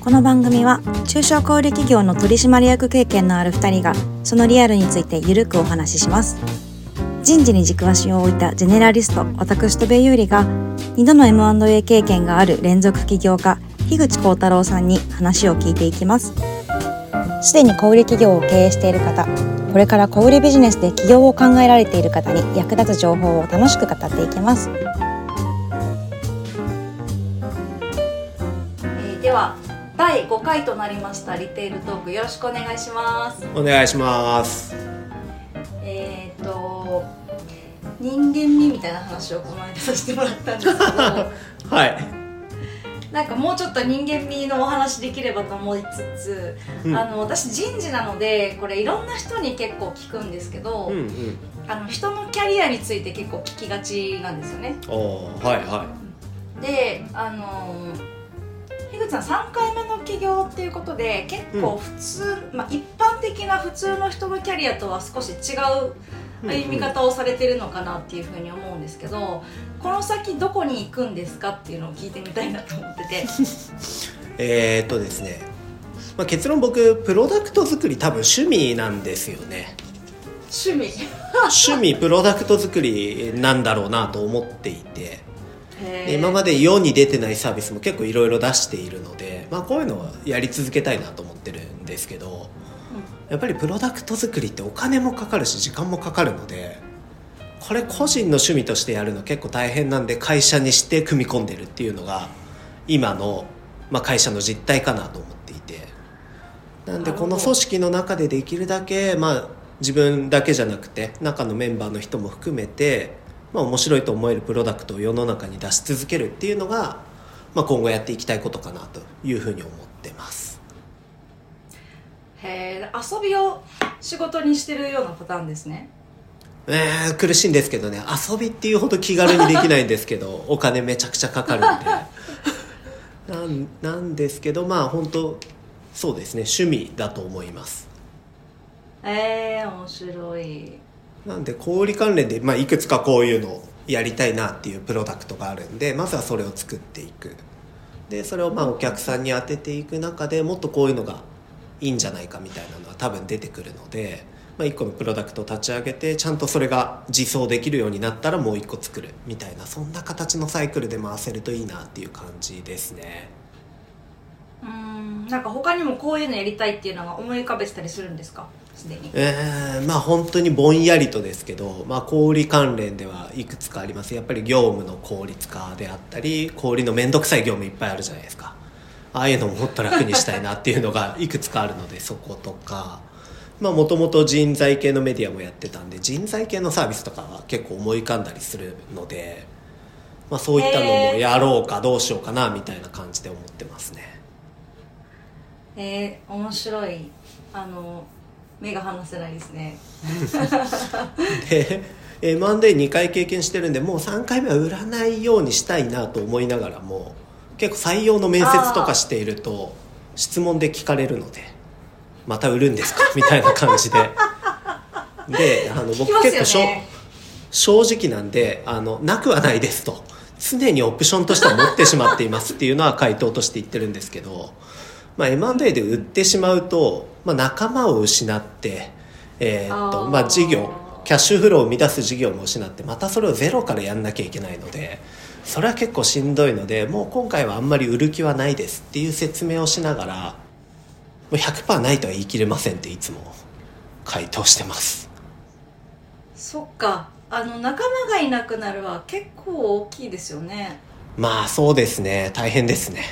この番組は中小小売企業の取締役経験のある2人がそのリアルについてゆるくお話しします。人事に軸足を置いたジェネラリスト私とベイユーリが2度の M&A 経験がある連続起業家樋口幸太郎さんに話を聞いていきます。すでに小売企業を経営している方これから小売ビジネスで起業を考えられている方に役立つ情報を楽しく語っていきます、第5回となりましたリテールトーク。よろしくお願いします。お願いします。えっ、ー、と人間味みたいな話をこの間させてもらったんですけど。はい。なんかもうちょっと人間味のお話できればと思いつつ、うん、あの私人事なのでこれいろんな人に結構聞くんですけど、うんうん、あの人のキャリアについて結構聞きがちなんですよね。はいはい、であの樋口さん3回目の起業っていうことで結構普通、うん、まあ、一般的な普通の人のキャリアとは少し違う歩み方をされてるのかなっていうふうに思うんですけどこの先どこに行くんですかっていうのを聞いてみたいなと思ってて。えっとですね、まあ、結論僕プロダクト作り多分趣味なんですよね。趣味。趣味プロダクト作りなんだろうなと思っていて今まで世に出てないサービスも結構いろいろ出しているので、まあ、こういうのはやり続けたいなと思ってるんですけどやっぱりプロダクト作りってお金もかかるし時間もかかるのでこれ個人の趣味としてやるの結構大変なんで会社にして組み込んでるっていうのが今の、まあ、会社の実態かなと思っていて。なんでこの組織の中でできるだけ、まあ、自分だけじゃなくて中のメンバーの人も含めて、まあ、面白いと思えるプロダクトを世の中に出し続けるっていうのが、まあ、今後やっていきたいことかなというふうに思ってます。へえ遊びを仕事にしてるようなパターンですね。えー、苦しいんですけどね。遊びっていうほど気軽にできないんですけど お金めちゃくちゃかかるんで。なんなんですけどまあ本当そうですね。趣味だと思います。えー、面白いなんで小売関連で、まあ、いくつかこういうのをやりたいなっていうプロダクトがあるんでまずはそれを作っていくでそれをまあお客さんに当てていく中でもっとこういうのがいいんじゃないかみたいなのは多分出てくるので、まあ、1個のプロダクトを立ち上げてちゃんとそれが実装できるようになったらもう1個作るみたいなそんな形のサイクルで回せるといいなっていう感じですね。うん。なんか他にもこういうのやりたいっていうのが思い浮かべてたりするんですか？すでに。えー、まあ本当にぼんやりとですけど、まあ、小売関連ではいくつかあります。やっぱり業務の効率化であったり小売の面倒くさい業務いっぱいあるじゃないですか。ああいうのももっと楽にしたいなっていうのが いくつかあるのでそことか。もともと人材系のメディアもやってたんで人材系のサービスとかは結構思い浮かんだりするので、まあ、そういったのもやろうかどうしようかなみたいな感じで思ってますね。えー、面白いあの目が離せないですね。で M&A2 回経験してるんでもう3回目は売らないようにしたいなと思いながらも結構採用の面接とかしていると質問で聞かれるので「また売るんですか? 」みたいな感じで。であの僕結構しょ、正直なんであのなくはないですと。常にオプションとしては持ってしまっていますっていうのは回答として言ってるんですけど、まあ、M&A で売ってしまうと、まあ、仲間を失って、えー、っとまあ、事業キャッシュフローを生み出す事業も失ってまたそれをゼロからやんなきゃいけないのでそれは結構しんどいのでもう今回はあんまり売る気はないですっていう説明をしながらもう100%ないとは言い切れませんっていつも回答してます。そっか。あの仲間がいなくなるは結構大きいですよね。まあそうですね。大変ですね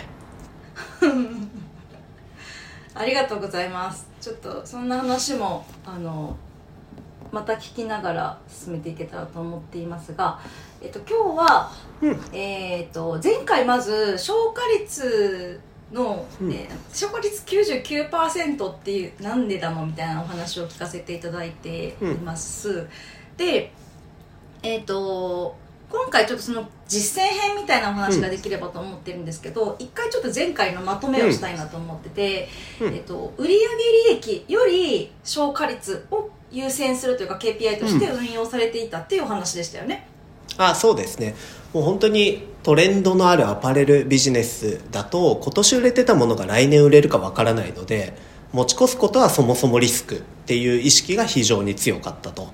ありがとうございます。ちょっとそんな話もあのまた聞きながら進めていけたらと思っていますが、えっと、今日は、うん、えっと前回まず消化率の、うん、えー、消化率99%っていうなんでだのみたいなお話を聞かせていただいています。うん、でえっ、と今回ちょっとその実践編みたいなお話ができればと思ってるんですけど、うん、一回ちょっと前回のまとめをしたいなと思ってて、うん、えっと、売上利益より消化率を優先するというか KPI として運用されていたっていうお話でしたよね。うん、あそうですね。もう本当にトレンドのあるアパレルビジネスだと今年売れてたものが来年売れるかわからないので持ち越すことはそもそもリスクっていう意識が非常に強かったと。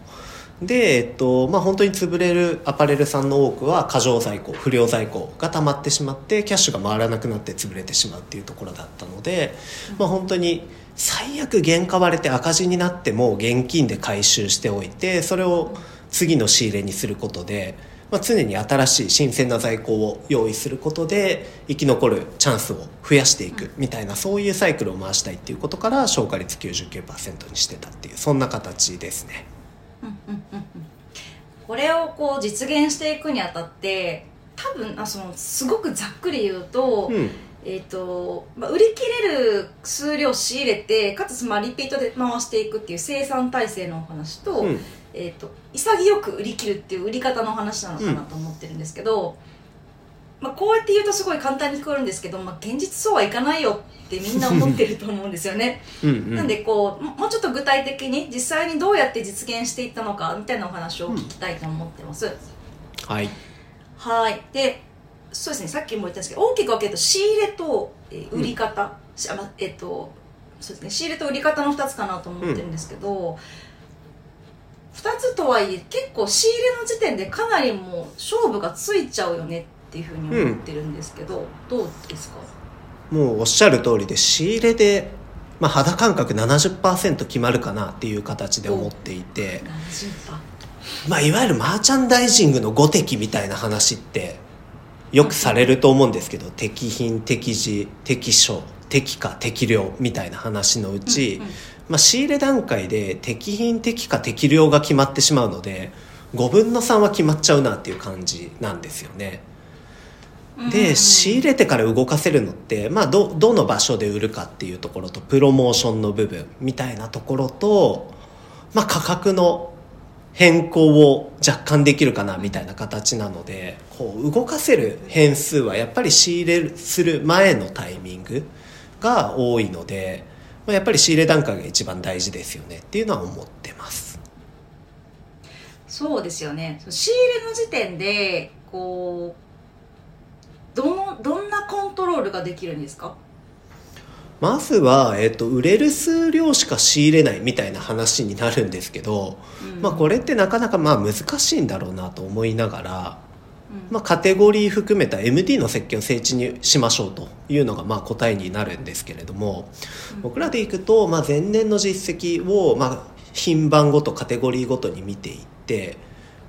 で、えっとまあ、本当に潰れるアパレルさんの多くは過剰在庫不良在庫が溜まってしまってキャッシュが回らなくなって潰れてしまうっていうところだったので、まあ、本当に最悪原価割れて赤字になっても現金で回収しておいてそれを次の仕入れにすることで、まあ、常に新しい新鮮な在庫を用意することで生き残るチャンスを増やしていくみたいなそういうサイクルを回したいっていうことから消化率99%にしてたっていうそんな形ですね。これをこう実現していくにあたって多分あそのすごくざっくり言うと、うん。えーとまあ、売り切れる数量仕入れてかつまあリピートで回していくっていう生産体制のお話と,、うん。えー、と潔く売り切るっていう売り方の話なのかなと思ってるんですけど、まあ、こうやって言うとすごい簡単に聞こえるんですけど、まあ、現実そうはいかないよってみんな思ってると思うんですよね。うんうん。なんでこうももうちょっと具体的に実際にどうやって実現していったのかみたいなお話を聞きたいと思ってます。はい。はい。でそうですね。さっきも言ったんですけど大きく分けると仕入れと、えー売り方、しあまえっ、とそうですね。仕入れと売り方の2つかなと思ってるんですけど、2つとはいえ結構仕入れの時点でかなりもう勝負がついちゃうよねっていうふうに思ってるんですけど、どうですか？もうおっしゃる通りで仕入れで、まあ、肌感覚70%決まるかなっていう形で思っていて、まあ、いわゆるマーチャンダイジングの5敵みたいな話ってよくされると思うんですけど適品適時適所適価適量みたいな話のうち、うんうん。まあ、仕入れ段階で適品適価適量が決まってしまうので5分の3は決まっちゃうなっていう感じなんですよね。で仕入れてから動かせるのって、まあ、どどの場所で売るかっていうところとプロモーションの部分みたいなところと、まあ、価格の変更を若干できるかなみたいな形なのでこう動かせる変数はやっぱり仕入れする前のタイミングが多いので、まあ、やっぱり仕入れ段階が一番大事ですよねっていうのは思ってます。そうですよね仕入れの時点でこうどのどんなコントロールができるんですか？まずは、えっと、売れる数量しか仕入れないみたいな話になるんですけど、うん。まあ、これってなかなかまあ難しいんだろうなと思いながら、うん。まあ、カテゴリー含めた MD の設計を整地にしましょうというのがまあ答えになるんですけれども、うん。僕らでいくと、まあ、前年の実績を、まあ、品番ごとカテゴリーごとに見ていって、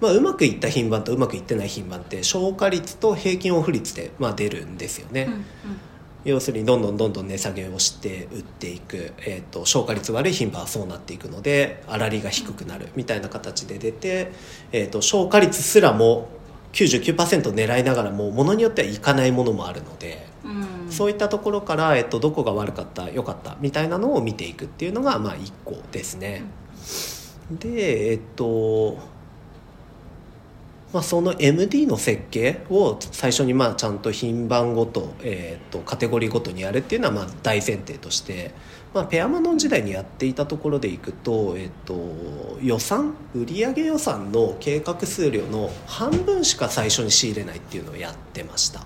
まあ、うまくいった品番とうまくいってない品番って消化率と平均オフ率でまあ出るんですよね。うんうん要するにどんどんどんどん値下げをして売っていく、えー、と消化率悪い品番はそうなっていくので粗利が低くなるみたいな形で出て、えー、と消化率すらも99%狙いながらもものによってはいかないものもあるので、うんそういったところから、えっとどこが悪かった良かったみたいなのを見ていくっていうのがまあ1個ですね。でえっとまあ、その MD の設計を最初にまあちゃんと品番ごと,、えー、とカテゴリーごとにやるっていうのはまあ大前提として、まあ、ペアマノン時代にやっていたところでいくと,、えー、と予算売上予算の計画数量の半分しか最初に仕入れないっていうのをやってました。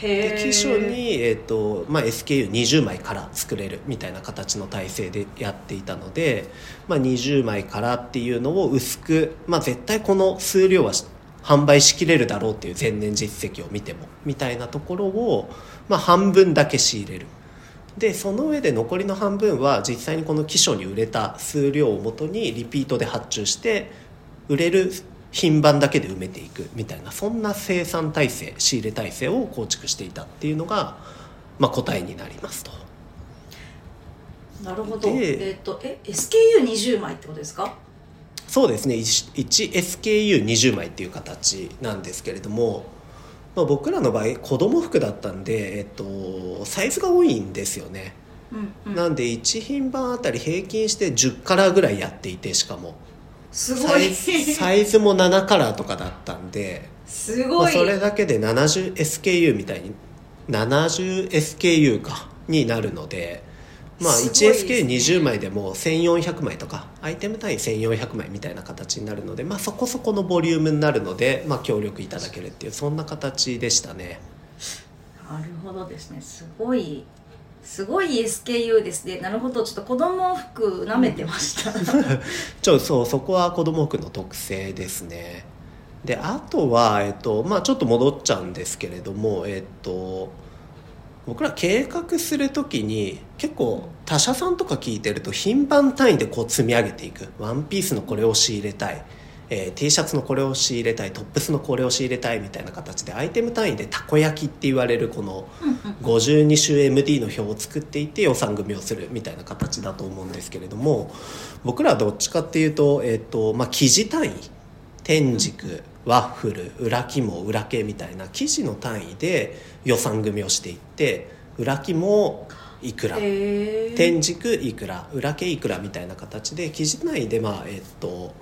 で機種に、えーとまあ、SKU20 枚から作れるみたいな形の体制でやっていたので、まあ、20枚からっていうのを薄く、まあ、絶対この数量はし販売しきれるだろうっていう前年実績を見てもみたいなところを、まあ、半分だけ仕入れる。でその上で残りの半分は実際にこの機種に売れた数量をもとにリピートで発注して売れる品番だけで埋めていくみたいなそんな生産体制仕入れ体制を構築していたっていうのが、まあ、答えになりますと。なるほど。でえっ、とえ SKU20 枚ってことですか？そうですね。1SKU20 枚っていう形なんですけれども、まあ、僕らの場合子供服だったんで、えっと、サイズが多いんですよね、うんうん。なんで1品番あたり平均して10カラーぐらいやっていてしかも。すごい。サイズサイズも7カラーとかだったんで、まあ、すごい。それだけで 70SKU みたいに 70SKU かになるので、まあすごいですね。1SK20 枚でも1400枚とかアイテム単位1400枚みたいな形になるので、まあ、そこそこのボリュームになるので、まあ、協力いただけるっていうそんな形でしたね。なるほどですね。すごいすごい SKU ですね。なるほど。ちょっと子供服舐めてました、ちょそうそこは子供服の特性ですね。であとは、えっとまあ、ちょっと戻っちゃうんですけれどもえっと僕ら計画する時に結構他社さんとか聞いてると頻繁単位でこう積み上げていく。ワンピースのこれを仕入れたい、えー T シャツのこれを仕入れたい。トップスのこれを仕入れたい。みたいな形でアイテム単位でたこ焼きって言われるこの52種 MD の表を作っていって予算組みをする。みたいな形だと思うんですけれども僕らはどっちかっていうと,、えっとまあ、生地単位。天竺ワッフル裏肝裏系みたいな生地の単位で予算組みをしていって裏肝いくらへー。天竺いくら裏系いくらみたいな形で生地内でまあえっと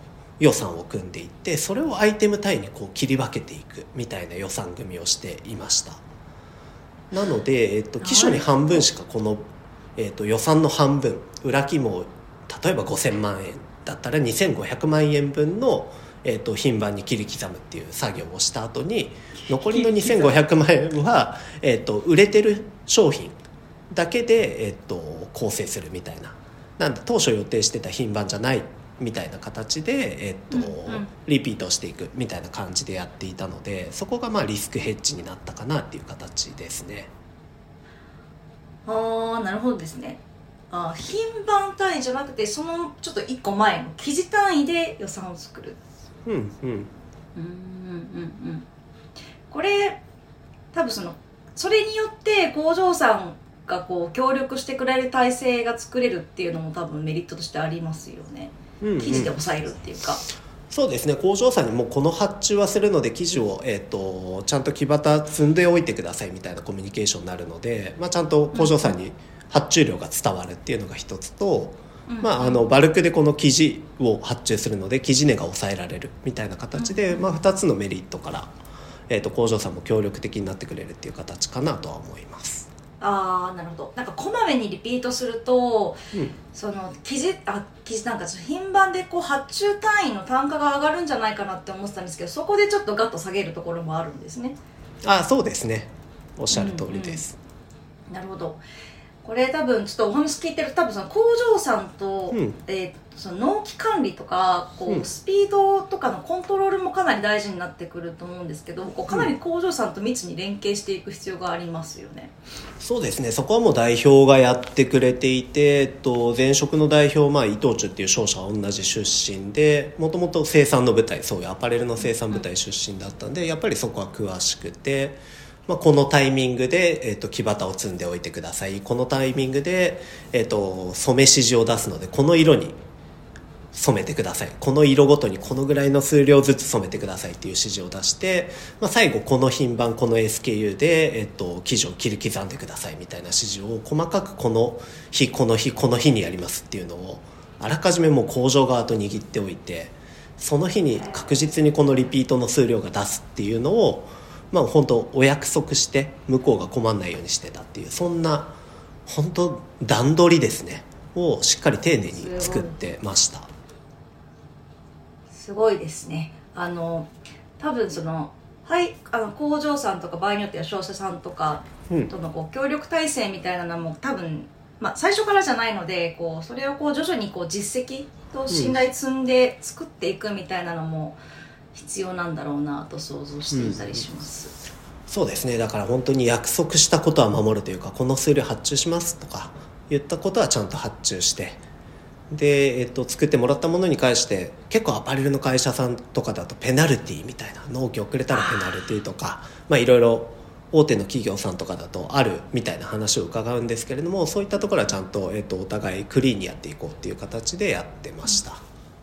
予算を組んでいってそれをアイテム単位にこう切り分けていくみたいな予算組みをしていました。なので、えっと、基礎に半分しかこの、えっと、予算の半分裏肝例えば5000万円だったら2500万円分の、えっと、品番に切り刻むっていう作業をした後に残りの2500万円は、えっと、売れてる商品だけで、えっと、構成するみたいな。なんで当初予定してた品番じゃないみたいな形で、えっとうんうん。リピートしていくみたいな感じでやっていたのでそこがまあリスクヘッジになったかなっていう形ですね。ああなるほどですね。あー品番単位じゃなくてそのちょっと1個前の記事単位で予算を作るうんうん。うんうんうん。うんこれ多分そのそれによって工場さんがこう協力してくれる体制が作れるっていうのも多分メリットとしてありますよね。うんうん。記事で抑えるっていうか、そうですね。工場さんにもうこの発注はするので生地を、えー、とちゃんと木旗積んでおいてくださいみたいなコミュニケーションになるので、まあ、ちゃんと工場さんに発注量が伝わるっていうのが一つと、うんまあ、あのバルクでこの生地を発注するので生地値が抑えられるみたいな形で、まあ、2つのメリットから、えー、と工場さんも協力的になってくれるっていう形かなとは思います。ああなるほど。なんかこまめにリピートするとうん。その記事あ記事なんか品番でこう発注単位の単価が上がるんじゃないかなって思ってたんですけどそこでちょっとガッと下げるところもあるんですね。あそうですね。おっしゃる通りです。なるほどこれ多分ちょっとお話聞いてると多分その工場さんと,、うん。えーその納期管理とかこう、うん。スピードとかのコントロールもかなり大事になってくると思うんですけどこうかなり工場さんと密に連携していく必要がありますよね。そうですね。そこはもう代表がやってくれていて、えっと、前職の代表、まあ、伊藤忠っていう商社は同じ出身でもともと生産の舞台そういうアパレルの生産部隊出身だったんでやっぱりそこは詳しくて、まあ、このタイミングで、えっと、木旗を積んでおいてください。このタイミングで、えっと、染め指示を出すのでこの色に染めてください。この色ごとにこのぐらいの数量ずつ染めてくださいっていう指示を出して、まあ、最後この品番この SKU で、えっと、生地を切り刻んでくださいみたいな指示を細かくこの日この日この日にやりますっていうのをあらかじめもう工場側と握っておいてその日に確実にこのリピートの数量が出すっていうのをまあ本当お約束して向こうが困んないようにしてたっていうそんな本当段取りですね。をしっかり丁寧に作ってました。すごいですね。あの多分そのはいあの工場さんとか場合によっては商社さんとかうん。とのこう協力体制みたいなのも多分、まあ、最初からじゃないのでこうそれをこう徐々にこう実績と信頼積んで作っていくみたいなのも必要なんだろうなと想像していたりします。そうですねだから本当に約束したことは守るというかこの数量発注しますとか言ったことはちゃんと発注してで、えっと、作ってもらったものに関して結構アパレルの会社さんとかだとペナルティみたいな納期遅れたらペナルティとかまあいろいろ大手の企業さんとかだとあるみたいな話を伺うんですけれどもそういったところはちゃんと、えっと、お互いクリーンにやっていこうっていう形でやってました。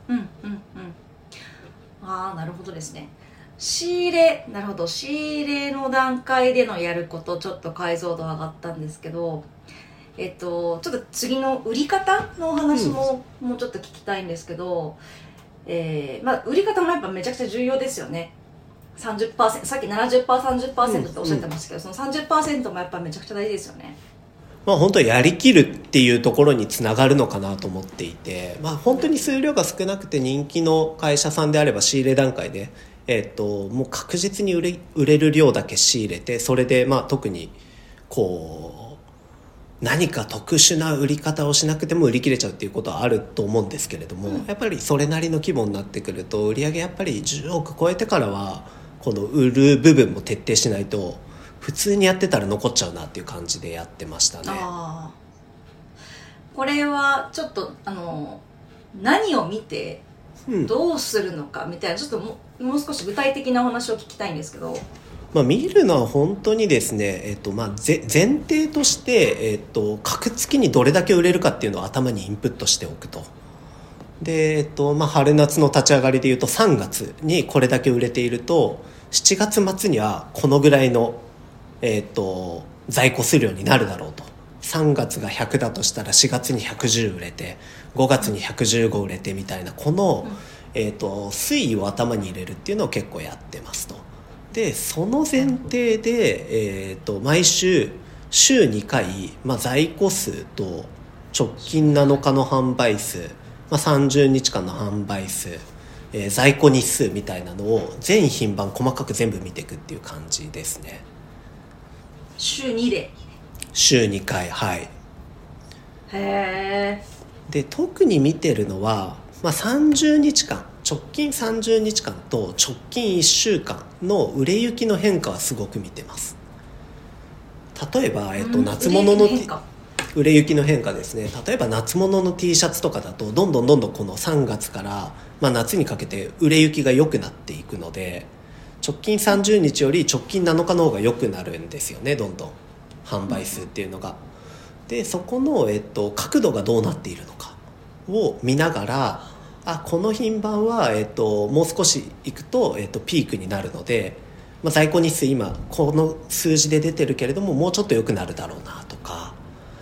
うんうんうんああなるほどですね。仕入れなるほど。仕入れの段階でのやることちょっと解像度上がったんですけどえっとちょっと次の売り方のお話も、もうちょっと聞きたいんですけど、えーまあ、売り方もやっぱめちゃくちゃ重要ですよね。30%さっき 70%30% っておっしゃってましたけど、その30%もやっぱめちゃくちゃ大事ですよねまあ、本当にやりきるっていうところにつながるのかなと思っていて、まあ、本当に数量が少なくて人気の会社さんであれば仕入れ段階で、えっともう確実に売れ売れる量だけ仕入れてそれでまあ特にこう何か特殊な売り方をしなくても売り切れちゃうっていうことはあると思うんですけれども、うん。やっぱりそれなりの規模になってくると売り上げやっぱり10億超えてからはこの売る部分も徹底しないと普通にやってたら残っちゃうなっていう感じでやってましたね。これはちょっとあの何を見てうんどうするのかみたいなちょっとももう少し具体的なお話を聞きたいんですけどまあ、見るのは本当にですね、えっとまあ、ぜ前提として、えっと、格付きにどれだけ売れるかっていうのを頭にインプットしておくと。で、えっとまあ、春夏の立ち上がりでいうと3月にこれだけ売れていると7月末にはこのぐらいの、えっと、在庫数量になるだろうと3月が100だとしたら4月に110売れて5月に115売れてみたいなこの、えっと推移を頭に入れるっていうのを結構やってますと。でその前提で、えー、と毎週週2回、まあ、在庫数と直近7日の販売数、まあ、30日間の販売数、えー在庫日数みたいなのを全品番細かく全部見ていくっていう感じですね週2で。週2回はい。へえで特に見てるのは、まあ、30日間直近30日間と直近1週間の売れ行きの変化はすごく見てます。例えば、えっと、夏物の売れ行きの変化。ですね。例えば夏物の T シャツとかだとどんどんどんどんこの3月から、まあ、夏にかけて売れ行きが良くなっていくので直近30日より直近7日の方が良くなるんですよねどんどん販売数っていうのが。でそこの、えっと、角度がどうなっているのかを見ながらあこの品番は、えっと、もう少しいくと、えっと、ピークになるので、まあ、在庫日数今この数字で出てるけれどももうちょっと良くなるだろうなとか。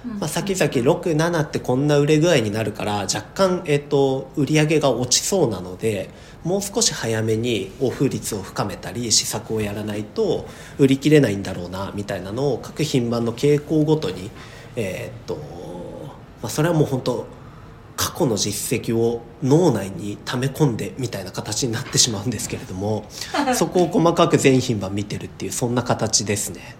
まあ、先々67ってこんな売れ具合になるから若干、えっと売り上げが落ちそうなのでもう少し早めにオフ率を深めたり施策をやらないと売り切れないんだろうなみたいなのを各品番の傾向ごとに、えっとまあ、それはもう本当過去の実績を脳内に溜め込んでみたいな形になってしまうんですけれども そこを細かく全品番見てるっていうそんな形ですね。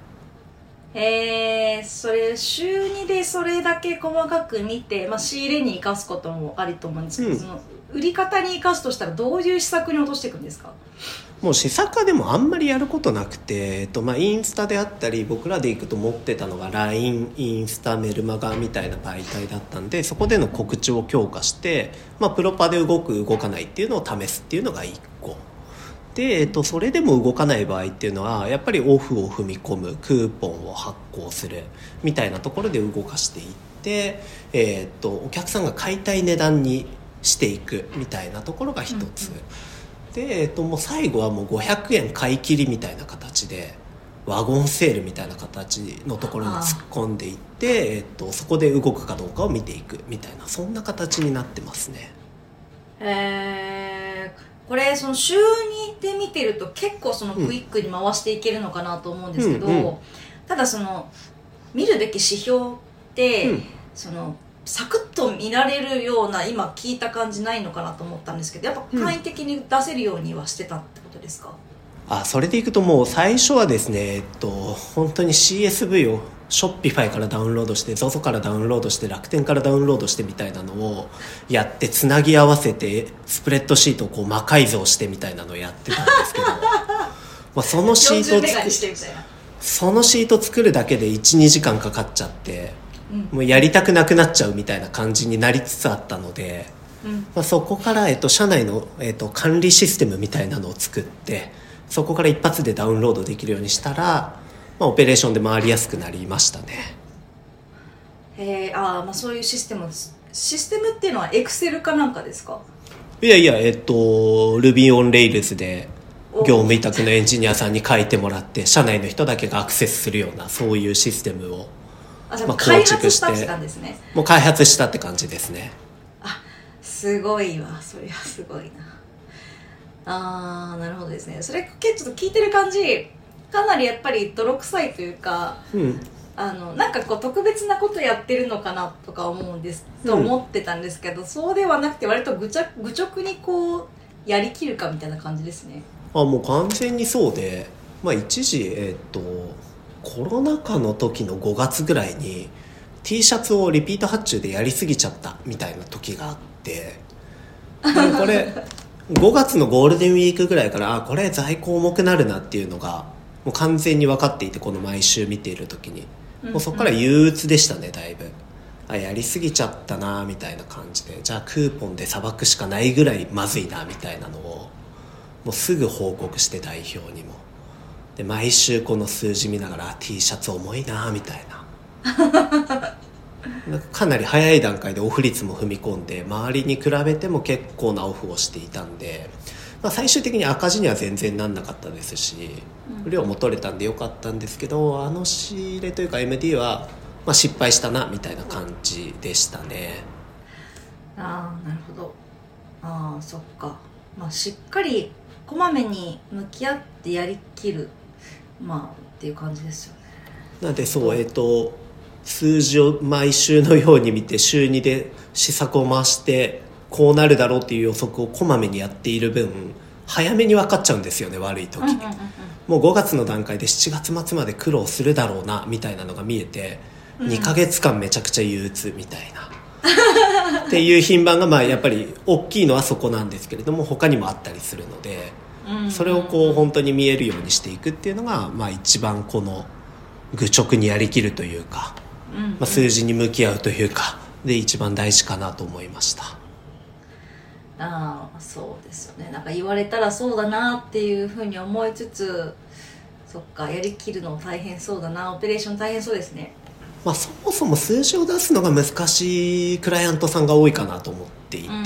へえそれ週2でそれだけ細かく見て、まあ、仕入れに生かすこともありと思うんですけど、うんその売り方に生かすとしたらどういう施策に落としていくんですか？もう試作でもあんまりやることなくて、えっとまあ、インスタであったり僕らで行くと持ってたのが LINE インスタメルマガみたいな媒体だったんでそこでの告知を強化して、まあ、プロパで動く動かないっていうのを試すっていうのが1個。で、えっと、それでも動かない場合っていうのはやっぱりオフを踏み込むクーポンを発行するみたいなところで動かしていって、えっと、お客さんが買いたい値段にしていくみたいなところが一つ。で、えっと、もう最後はもう500円買い切りみたいな形でワゴンセールみたいな形のところに突っ込んでいって、えっと、そこで動くかどうかを見ていくみたいなそんな形になってますね。へえこれその週2で見てると結構そのクイックに回していけるのかなと思うんですけど、うんうん。ただその見るべき指標って、うん。そのサクッと見られるような今聞いた感じないのかなと思ったんですけどやっぱ簡易的に出せるようにはしてたってことですか、あそれでいくともう最初はですねえっと本当に CSV をショッピファイからダウンロードして ZOZO からダウンロードして楽天からダウンロードしてみたいなのをやってつなぎ合わせてスプレッドシートをこう魔改造してみたいなのをやってたんですけどまあそのシート40をメガに作してみたいな、そのシート作るだけで12時間かかっちゃって。うんもうやりたくなくなっちゃうみたいな感じになりつつあったので、うん、まあ、そこから、えっと、社内の、えっと、管理システムみたいなのを作ってそこから一発でダウンロードできるようにしたら、まあ、オペレーションで回りやすくなりましたね。へえあー、まあそういうシステムシステムっていうのはエクセルかなんかですか？いやいやえっと Ruby on Rails で業務委託のエンジニアさんに書いてもらって社内の人だけがアクセスするようなそういうシステムをあじゃあまあ開構築発したしてですね。もう開発したって感じですね。あすごいわ。そりゃすごいな。あーなるほどですね。それちょっと聞いてる感じかなりやっぱり泥臭いというかうん。あのなんかこう特別なことやってるのかなとか思うんです、と思ってたんですけどそうではなくて割とぐちゃ愚直にこうやりきるかみたいな感じですね。あもう完全にそうで、まあ、一時えっ、とコロナ禍の時の5月ぐらいに T シャツをリピート発注でやりすぎちゃったみたいな時があってでもこれ 5月のゴールデンウィークぐらいからあこれ在庫重くなるなっていうのがもう完全に分かっていてこの毎週見ている時に。もうそこから憂鬱でしたねだいぶ。あやりすぎちゃったなみたいな感じで。じゃあクーポンでさばくしかないぐらいまずいなみたいなのをもうすぐ報告して代表にもで毎週この数字見ながら T シャツ重いなみたいな。かなり早い段階でオフ率も踏み込んで周りに比べても結構なオフをしていたんで、まあ、最終的に赤字には全然なんなかったですし量も取れたんでよかったんですけどあの仕入れというか MD は、まあ、失敗したなみたいな感じでしたね。ああなるほど。ああそっか。まあしっかりこまめに向き合ってやりきるまあっていう感じですよね。なんでそうえっ、と数字を毎週のように見て週2で試作を回してこうなるだろうっていう予測をこまめにやっている分早めに分かっちゃうんですよね悪い時、うもう5月の段階で7月末まで苦労するだろうなみたいなのが見えて、2ヶ月間めちゃくちゃ憂鬱みたいな。っていう品番がまあやっぱり大きいのはそこなんですけれども他にもあったりするので。うんそれをこう本当に見えるようにしていくっていうのがまあ一番この愚直にやりきるというか、うん。まあ、数字に向き合うというかで一番大事かなと思いました。ああそうですよね。なんか言われたらそうだなっていうふうに思いつつそっかやりきるの大変そうだな。オペレーション大変そうですね。まあ、そもそも数字を出すのが難しいクライアントさんが多いかなと思っていて、うん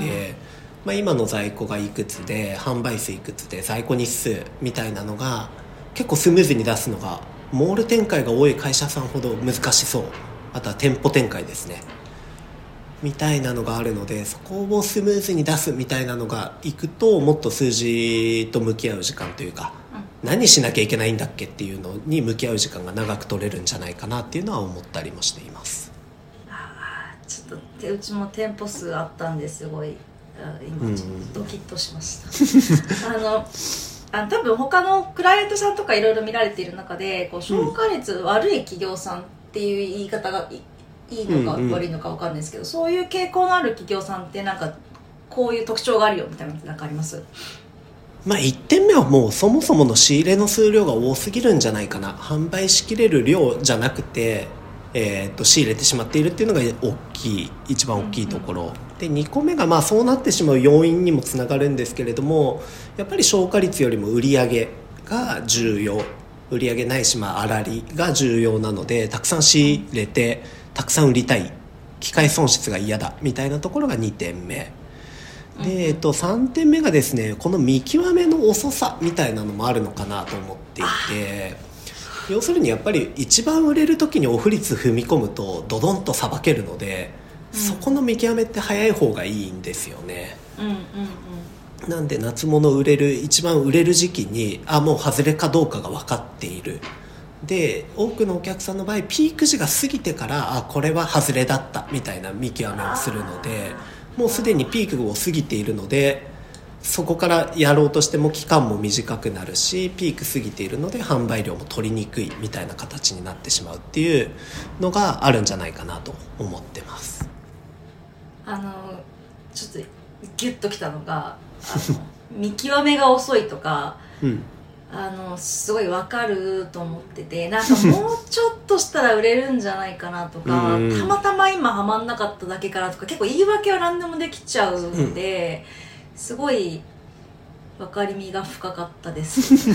まあ、今の在庫がいくつで販売数いくつで在庫日数みたいなのが結構スムーズに出すのがモール展開が多い会社さんほど難しそう。あとは店舗展開ですね。みたいなのがあるのでそこをスムーズに出すみたいなのがいくともっと数字と向き合う時間というか何しなきゃいけないんだっけっていうのに向き合う時間が長く取れるんじゃないかなっていうのは思ったりもしています。ああちょっとてうちも店舗数あったんですごいあ今ちょっとドキッとしました、あのあの多分他のクライアントさんとかいろいろ見られている中でこう消化率悪い企業さんっていう言い方がいいいのかうんうん悪いのか分かんないですけど、そういう傾向のある企業さんってなんかこういう特徴があるよみたいなのってなんかあります？まあ1点目はもうそもそもの仕入れの数量が多すぎるんじゃないかな。販売しきれる量じゃなくて、えー、と仕入れてしまっているっていうのが大きい一番大きいところ、で2個目がまあそうなってしまう要因にもつながるんですけれどもやっぱり消化率よりも売り上げが重要。売り上げないしまあ粗利が重要なのでたくさん仕入れてたくさん売りたい。機械損失が嫌だ。みたいなところが2点目。で、えっと、3点目がですねこの見極めの遅さみたいなのもあるのかなと思っていて要するにやっぱり一番売れる時にオフ率踏み込むとドドンとさばけるので、そこの見極めって早い方がいいんですよね。うんうんうんなんで夏物売れる一番売れる時期にあもう外れかどうかが分かっているで多くのお客さんの場合ピーク時が過ぎてからあこれは外れだったみたいな見極めをするのでもうすでにピークを過ぎているのでそこからやろうとしても期間も短くなるしピーク過ぎているので販売量も取りにくいみたいな形になってしまうっていうのがあるんじゃないかなと思ってます。あのちょっとギュッときたのが あの見極めが遅いとかうん。あのすごいわかると思っててなんかもうちょっとしたら売れるんじゃないかなとかうん。たまたま今ハマんなかっただけからとか結構言い訳は何でもできちゃうんで、すごい分かりみが深かったです。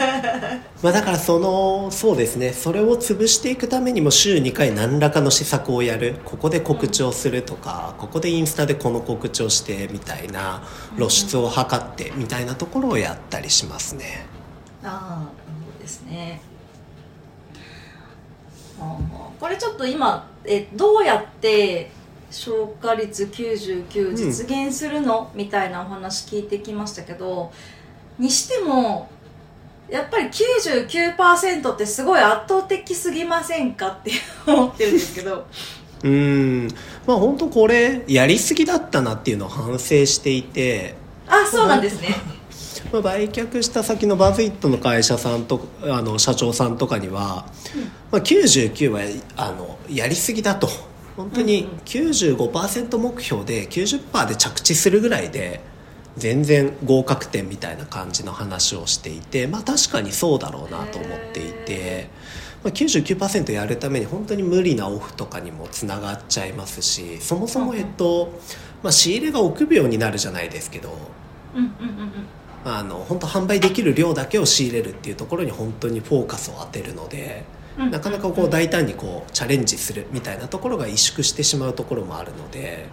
まあ、だからそのそうですね。それを潰していくためにも週2回何らかの施策をやる。ここで告知をするとか、ここでインスタでこの告知をしてみたいな露出を図ってみたいなところをやったりしますね。ああそうですね。これちょっと今えどうやって消化率99実現するの、みたいなお話聞いてきましたけどにしてもやっぱり99%ってすごい圧倒的すぎませんかって思ってるんですけど。うん。まあ本当これやりすぎだったなっていうのを反省していて。あそうなんですね。まあ、売却した先のバズイットの会社さんとあの社長さんとかには、まあ、99はあのやりすぎだと本当に95%目標で90%で着地するぐらいで全然合格点みたいな感じの話をしていてまあ確かにそうだろうなと思っていて。まあ、99%やるために本当に無理なオフとかにもつながっちゃいますしそもそも、えっとまあ、仕入れが臆病になるじゃないですけど、あの本当販売できる量だけを仕入れるっていうところに本当にフォーカスを当てるので、うんなかなかこう大胆にこうチャレンジするみたいなところが萎縮してしまうところもあるので、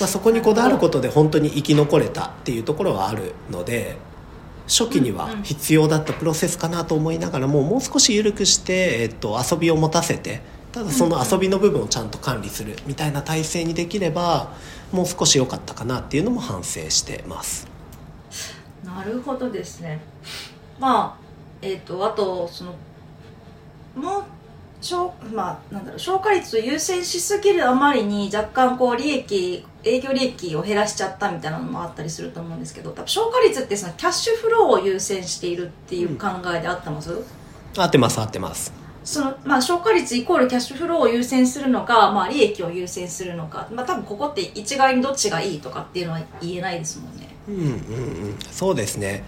まあ、そこにこだわることで本当に生き残れたっていうところはあるので初期には必要だったプロセスかなと思いながらももう少し緩くして、えっと、遊びを持たせてただその遊びの部分をちゃんと管理するみたいな体制にできればもう少し良かったかなっていうのも反省してます。なるほどですね。まあえっ、とあとそのもう消まあなんだろう消化率を優先しすぎるあまりに若干こう利益営業利益を減らしちゃったみたいなのもあったりすると思うんですけど多分消化率ってそのキャッシュフローを優先しているっていう考えであってます、合ってます合ってます。そのまあ、消化率イコールキャッシュフローを優先するのか、まあ、利益を優先するのか、まあ、多分ここって一概にどっちがいいとかっていうのは言えないですもんね。うんうんうん。そうですね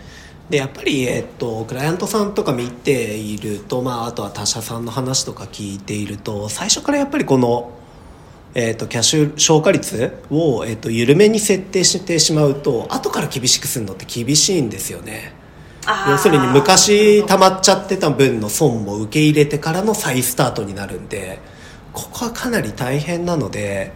でやっぱり、えっと、クライアントさんとか見ていると、まあ、あとは他社さんの話とか聞いていると最初からやっぱりこの、えっと、キャッシュ消化率を、えっと、緩めに設定してしまうと後から厳しくするのって厳しいんですよね。要するに昔溜まっちゃってた分の損も受け入れてからの再スタートになるんでここはかなり大変なので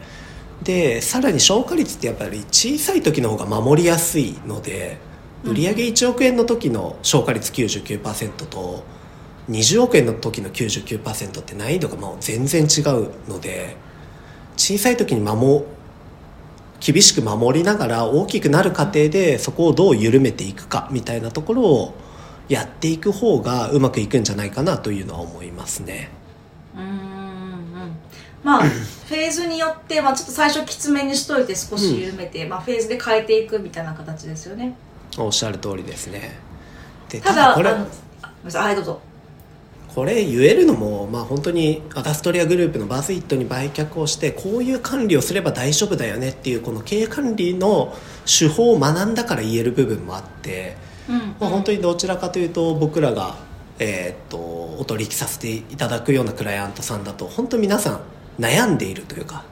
でさらに消化率ってやっぱり小さい時の方が守りやすいので売上1億円の時の消化率99%と20億円の時の99%って難易度がもう全然違うので小さい時に守厳しく守りながら大きくなる過程でそこをどう緩めていくかみたいなところをやっていく方がうまくいくんじゃないかなというのは思いますね。うーんうん。まあ フェーズによって、まあ、ちょっと最初きつめにしといて少し緩めて、まあ、フェーズで変えていくみたいな形ですよねおっしゃる通りですね。でただこれはいどうぞこれ言えるのも、まあ、本当にアダストリアグループのバズイットに売却をしてこういう管理をすれば大丈夫だよねっていうこの経営管理の手法を学んだから言える部分もあって、うん。まあ、本当にどちらかというと僕らが、えーっとお取引させていただくようなクライアントさんだと本当皆さん悩んでいるというか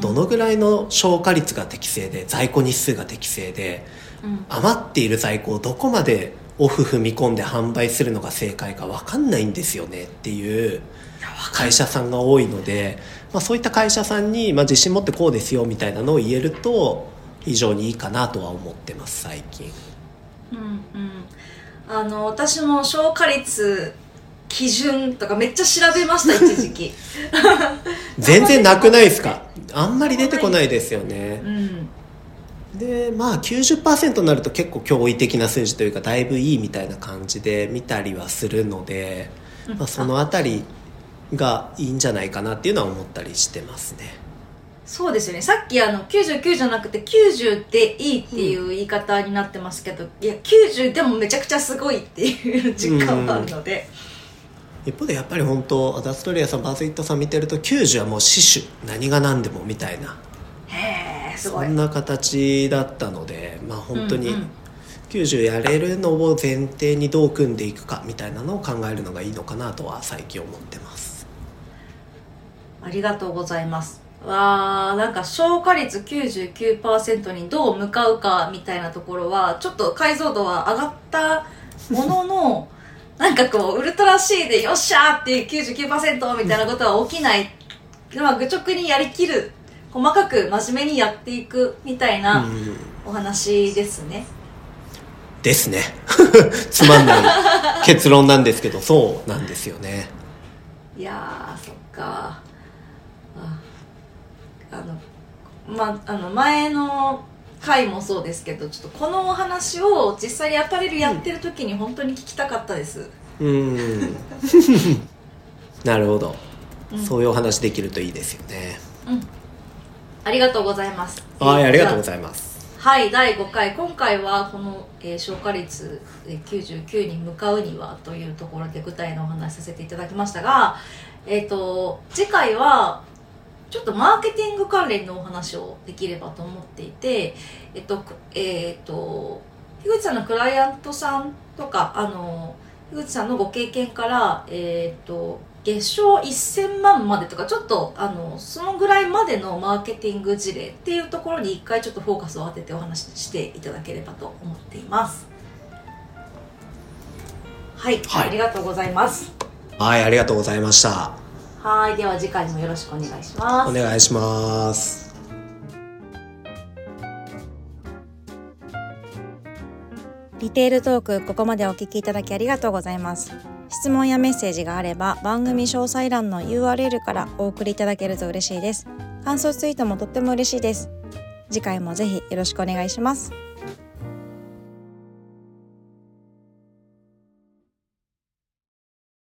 どのぐらいの消化率が適正で在庫日数が適正でうん余っている在庫をどこまでオフ踏み込んで販売するのが正解か分かんないんですよねっていう会社さんが多いので、まあ、そういった会社さんに、まあ、自信持ってこうですよみたいなのを言えると非常にいいかなとは思ってます最近。うんうん。あの私も消化率基準とかめっちゃ調べました 一時期。全然なくないですか？あんまり出てこないですよね。うんでまあ90%になると結構驚異的な数字というかだいぶいいみたいな感じで見たりはするので、まあ、そのあたりがいいんじゃないかなっていうのは思ったりしてますね。そうですよね。さっきあの99じゃなくて90でいいっていう言い方になってますけど、いや90でもめちゃくちゃすごいっていう実感があるので、一方でやっぱり本当アダストリアさんバーズイットさん見てると90はもう死守何が何でもみたいな。へえすごい。そんな形だったのでまあ本当にうんうん。90やれるのを前提にどう組んでいくかみたいなのを考えるのがいいのかなとは最近思ってます。ありがとうございます。わーなんか消化率99%にどう向かうかみたいなところはちょっと解像度は上がったもののなんかこうウルトラ C でよっしゃーっていう99%みたいなことは起きない、まあ、愚直にやりきる細かく真面目にやっていくみたいなうん。お話ですね、ですね。つまんない結論なんですけどそうなんですよね。いやーそっか。ああのまああの前の回もそうですけどちょっとこのお話を実際にアパレルやってる時に本当に聞きたかったです、うん。なるほど、うん。そういうお話できるといいですよね。うんありがとうございます。はいありがとうごいざいます。はい第5回今回はこの、えー消化率えー99に向かうにはというところで具体のお話しさせていただきましたがえっ、と次回はちょっとマーケティング関連のお話をできればと思っていてえっとくえっと樋口さんのクライアントさんとかあの樋口さんのご経験からえっと月賞1000万までとかちょっとあのそのぐらいまでのマーケティング事例っていうところに一回ちょっとフォーカスを当ててお話ししていただければと思っています。はい、はい。ありがとうございます。はいありがとうございました。はい。では次回もよろしくお願いします。お願いします。リテールトークここまでお聞きいただきありがとうございます質問やメッセージがあれば番組詳細欄の URL からお送りいただけると嬉しいです。感想ツイートもとっても嬉しいです。次回もぜひよろしくお願いします。